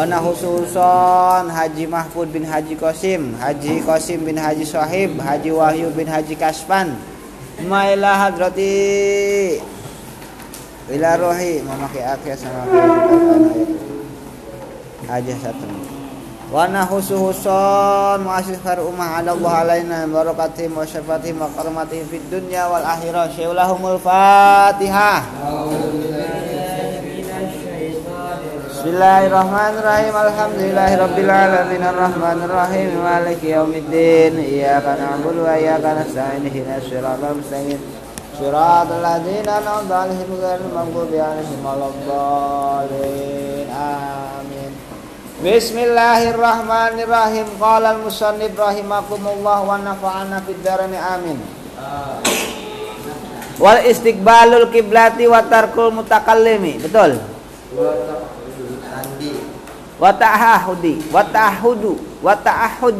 Wana khususon Haji Mahfud bin Haji Qasim, Haji Qasim bin Haji Sohib, Haji Wahyu bin Haji Kaspan. Mailah hadrati ila rohi memakai akhir sama aja satu. Wana khususon muasisar umah ala Allah alaina barakatihim wa syafatihim wa karumatihim fid dunya wal akhirah. Syaulahumul Fatihah. Bismillahirrahmanirrahim. Alhamdulillahirabbil alamin arrahmanir rahim maliki yaumiddin. Iyyaka na'budu wa iyyaka nasta'in ihdinas mustaqim. Siratal ladzina an'amta maghdubi 'alaihim waladdallin. Amin. Bismillahirrahmanirrahim. Qala al-musannif rahimakumullah wa nafa'ana fid dharain amin. Wal istiqbalul kiblati wa tarkul mutakallimi. Betul? Wa ta'ahudi wa ta'ahudu wa ta'ahud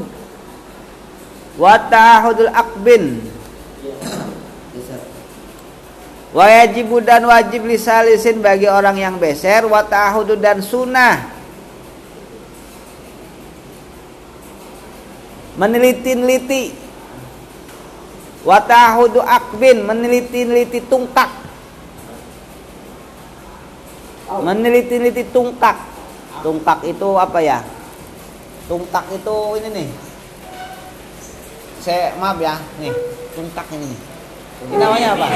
wa ta'ahudul akbin. Wa yajibu dan wajib lisalisin bagi orang yang beser wa ta'ahudu dan sunnah. Meneliti-neliti. Wa ta'ahudu akbin meneliti-neliti tungkak. Meneliti-neliti tungkak Tungkak itu apa ya? Tungkak itu ini nih. Saya maaf ya, nih tungkak ini. Ini namanya apa?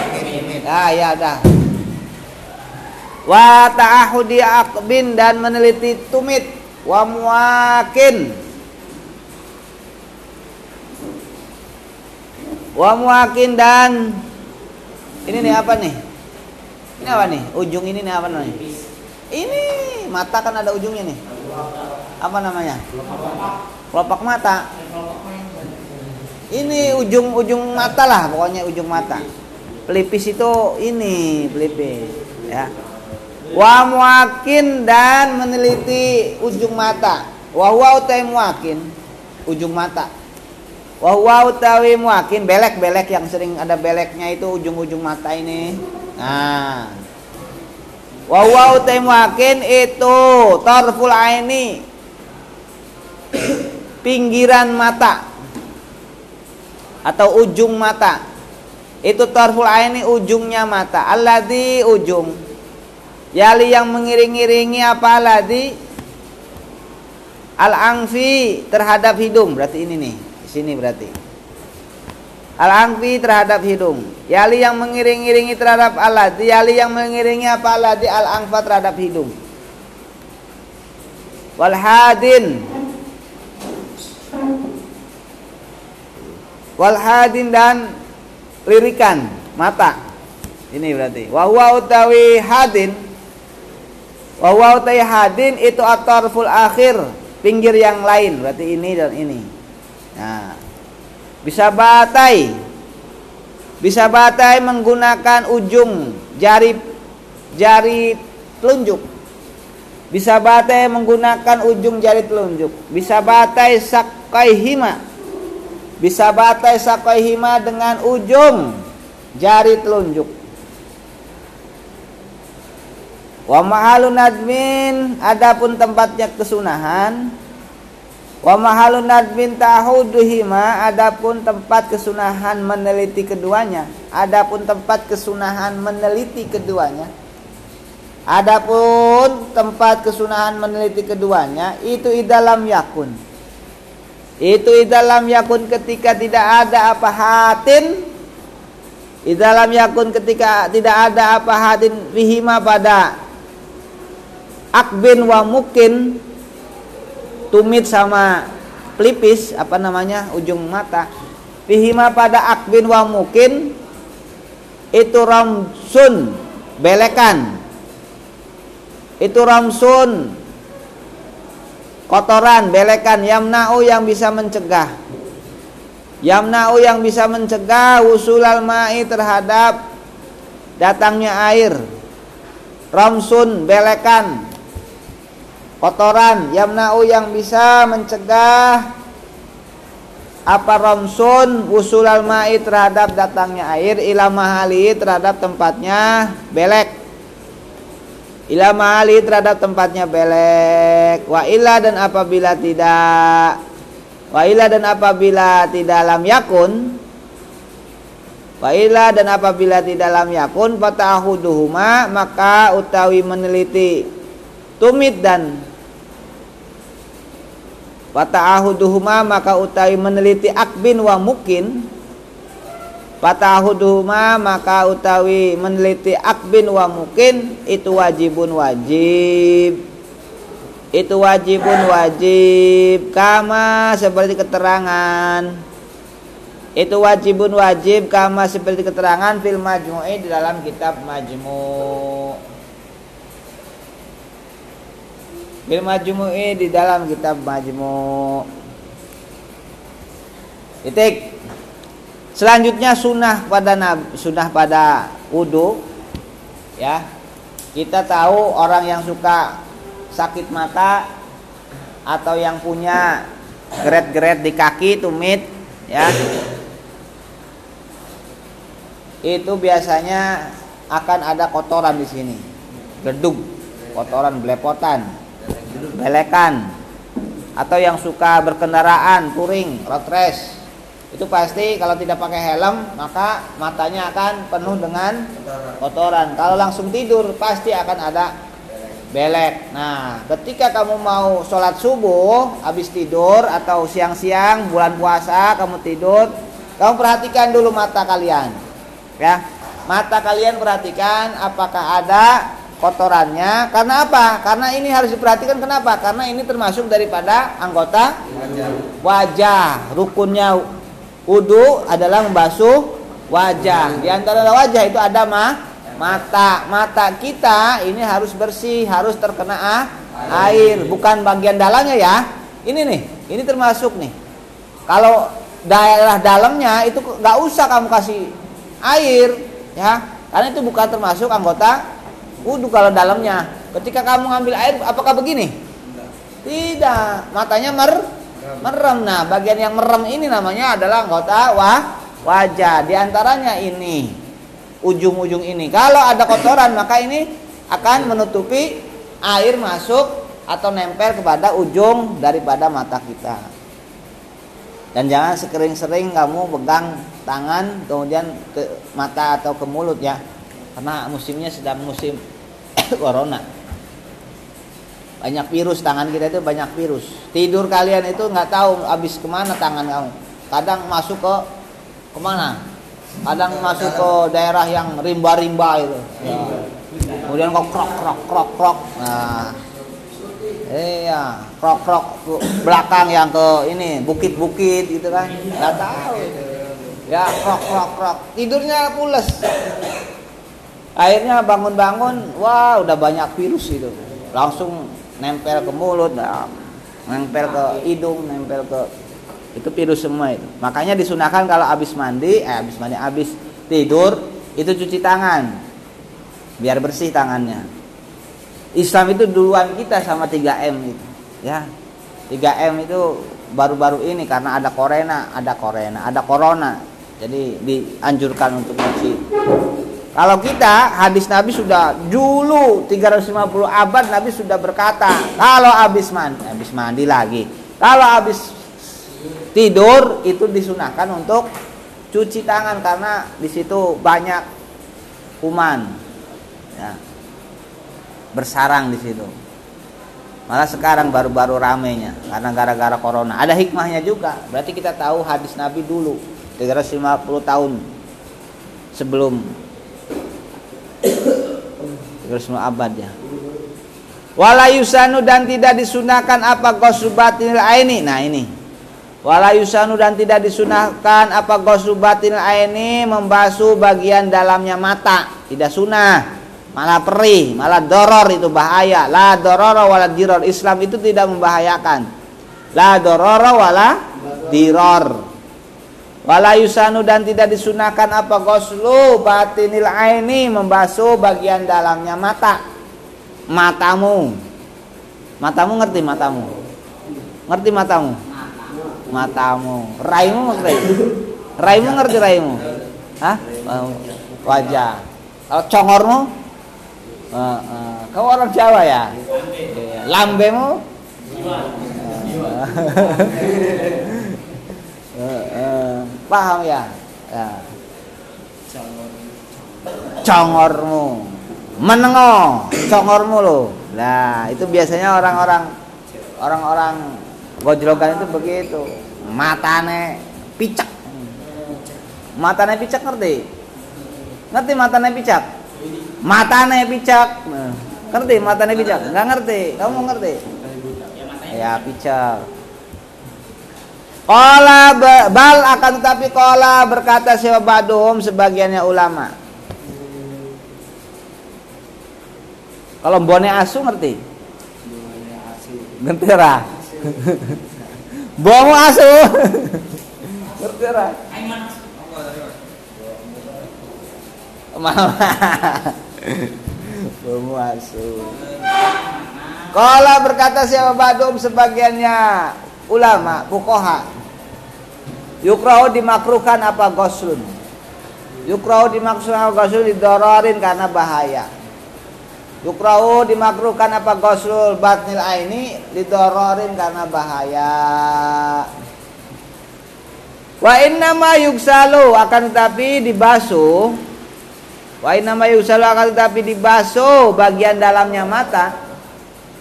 Ah ya ada. Wa ta'ahudi akbin dan meneliti tumit wa muakin. Wa muakin dan ini nih apa nih? Ini apa nih? Ujung ini nih apa namanya? Ini mata kan ada ujungnya nih. Apa namanya? Kelopak mata. Ini ujung-ujung mata lah, pokoknya ujung mata. Pelipis itu ini pelipis, ya. Wa muakin dan meneliti ujung mata. Wa huwa muakin ujung mata. Wa huwa muakin belek-belek yang sering ada beleknya itu ujung-ujung mata ini. Nah, wa huwa itu tarful aini. Pinggiran mata. Atau ujung mata. Itu tarful aini ujungnya mata. Alladhi ujung. Yali yang mengiring-iringi apa alladhi? Al angfi terhadap hidung. Berarti ini nih sini berarti Al-angfi terhadap hidung. Yali yang mengiring-iringi terhadap alat. Yali yang mengiringi apa alat al-angfa terhadap hidung. Walhadin. Walhadin dan lirikan mata. Ini berarti. Wahwa utawi hadin. Wahwa utawi hadin itu atarful akhir. Pinggir yang lain. Berarti ini dan ini. Nah bisa batai. Bisa batai menggunakan ujung jari jari telunjuk. Bisa batai menggunakan ujung jari telunjuk. Bisa batai sakai hima. Bisa batai sakai hima dengan ujung jari telunjuk. Wa mahalun admin adapun tempatnya kesunahan Wa mahalun nadmin tahuduhima adapun tempat kesunahan meneliti keduanya. Adapun tempat kesunahan meneliti keduanya. Adapun tempat kesunahan meneliti keduanya itu idalam yakun. Itu idalam yakun ketika tidak ada apa hatin. Idalam yakun ketika tidak ada apa hatin fihima pada akbin wa mukin tumit sama pelipis apa namanya ujung mata. Pihima pada akbin wa mungkin itu ramsun belekan. Itu ramsun kotoran belekan. Yamna'u yang bisa mencegah. Yamna'u yang bisa mencegah usulal ma'i terhadap datangnya air. Ramsun belekan kotoran yamna'u yang bisa mencegah apa romsun usul al-ma'i terhadap datangnya air ila mahali terhadap tempatnya belek. Ila mali terhadap tempatnya belek. Wa illa dan apabila tidak wa illa dan apabila tidak lam yakun wa illa dan apabila tidak lam yakun fatahuduhuma maka utawi meneliti tumit dan Fata'ahuduhuma maka utawi meneliti akbin wa mukin. Fata'ahuduhuma maka utawi meneliti akbin wa mukin Itu wajibun wajib. Itu wajibun wajib Kama seperti keterangan. Itu wajibun wajib Kama seperti keterangan Fil majmu'i di dalam kitab majmu' bil majmu'i di dalam kitab majmu' titik. Selanjutnya sunnah pada sunnah pada wudhu ya. Kita tahu orang yang suka sakit mata atau yang punya geret-geret di kaki tumit ya. Itu biasanya akan ada kotoran di sini. Gedung. Kotoran belepotan belekan. Atau yang suka berkendaraan touring road race. Itu pasti kalau tidak pakai helm maka matanya akan penuh dengan kotoran. Kalau langsung tidur pasti akan ada belek. Nah ketika kamu mau sholat subuh habis tidur atau siang-siang bulan puasa kamu tidur kamu perhatikan dulu mata kalian. Ya mata kalian perhatikan apakah ada kotorannya karena apa? Karena ini harus diperhatikan kenapa? Karena ini termasuk daripada anggota wajah. Rukunnya wudhu adalah membasuh wajah. Di antara wajah itu ada mah mata. Mata kita ini harus bersih, harus terkena ah, air, bukan bagian dalamnya ya. Ini nih, ini termasuk nih. Kalau daerah dalamnya itu nggak usah kamu kasih air ya, karena itu bukan termasuk anggota wudhu kalau dalamnya. Ketika kamu ngambil air, apakah begini? Tidak, matanya mer merem. Nah, bagian yang merem ini namanya adalah anggota wah wajah. Di antaranya ini, ujung-ujung ini. Kalau ada kotoran, maka ini akan menutupi air masuk atau nempel kepada ujung daripada mata kita. Dan jangan sekering-sering kamu pegang tangan kemudian ke mata atau ke mulut ya. Karena musimnya sedang musim corona. Banyak virus tangan kita itu banyak virus. Tidur kalian itu nggak tahu habis ke mana tangan kamu. Kadang masuk ke ke mana? Kadang masuk ke daerah yang rimba-rimba itu. Ya. kemudian kok krok krok krok krok. Nah. Iya krok krok. Belakang yang ke ini bukit-bukit gitu kan. Nggak tahu ya krok krok krok. Tidurnya pules akhirnya bangun-bangun wah udah banyak virus itu. Langsung nempel ke mulut nah, nempel ke hidung nempel ke itu virus semua itu. Makanya disunahkan kalau habis mandi eh habis mandi habis tidur itu cuci tangan. Biar bersih tangannya. Islam itu duluan kita sama 3M itu ya. 3M itu baru-baru ini karena ada korena ada korena ada corona. Jadi dianjurkan untuk cuci kalau kita hadis Nabi sudah dulu 350 abad Nabi sudah berkata kalau habis mandi, habis mandi lagi. Kalau habis tidur itu disunahkan untuk cuci tangan karena di situ banyak kuman. Ya. Bersarang di situ. Malah sekarang baru-baru ramenya karena gara-gara corona. Ada hikmahnya juga. Berarti kita tahu hadis Nabi dulu 350 tahun sebelum semua abad ya. Walayusanu dan tidak disunahkan apa gosubatil aini. Nah ini. Walayusanu dan tidak disunahkan apa gosubatil aini membasuh bagian dalamnya mata. Tidak sunah. Malah perih, malah doror itu bahaya. La doror wala diror. Islam itu tidak membahayakan. La doror wala diror. Walayusanu dan tidak disunahkan apa goslu batinil aini membasuh bagian dalamnya mata. Matamu. Matamu ngerti matamu? Ngerti matamu? Matamu. Raimu ngerti raimu ngerti raimu? Hah? wajah. Kalau congormu? Uh, uh. Kau orang Jawa ya? Iya. Lambemu? Eh, eh, Paham ya? ya. Congormu. Menengo, congormu lo. Nah, itu biasanya orang-orang orang-orang gojlokan itu begitu. Matane picak. Matane picak ngerti? Ngerti matane picak? Matane picak. Ngerti matane picak? Enggak ngerti. Kamu ngerti? Ya picak. Kola bal akan tetapi kola berkata siapa badum sebagiannya ulama. Kalau bone asu ngerti? Ngerti ra? Bomu asu. ngerti? Mama. Bomu asu. Kala berkata siapa badum sebagiannya ulama fukoha yukrahu dimakruhkan apa goslun yukrahu dimakruhkan apa goslun didororin karena bahaya. Yukrahu dimakruhkan apa goslul batnil aini didororin karena bahaya. Wa inna ma yuksalu akan tetapi dibasuh. Wa inna ma yuksalu akan tetapi dibasuh bagian dalamnya mata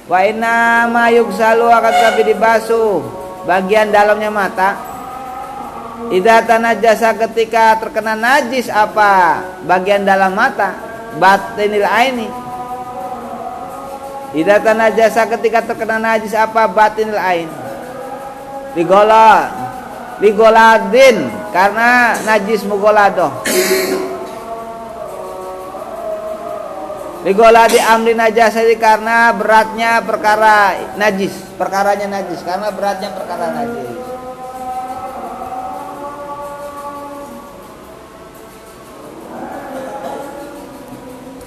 Wa inna ma yuksalu akan tetapi dibasuh bagian dalamnya mata. Idza tanajasa ketika terkena najis apa bagian dalam mata batinil aini. Idza tanajasa ketika terkena najis apa batinil ain. Ligola ligoladin karena najis mugoladoh. Ligola di amri najasati karena beratnya perkara najis, perkaranya najis, karena beratnya perkara najis.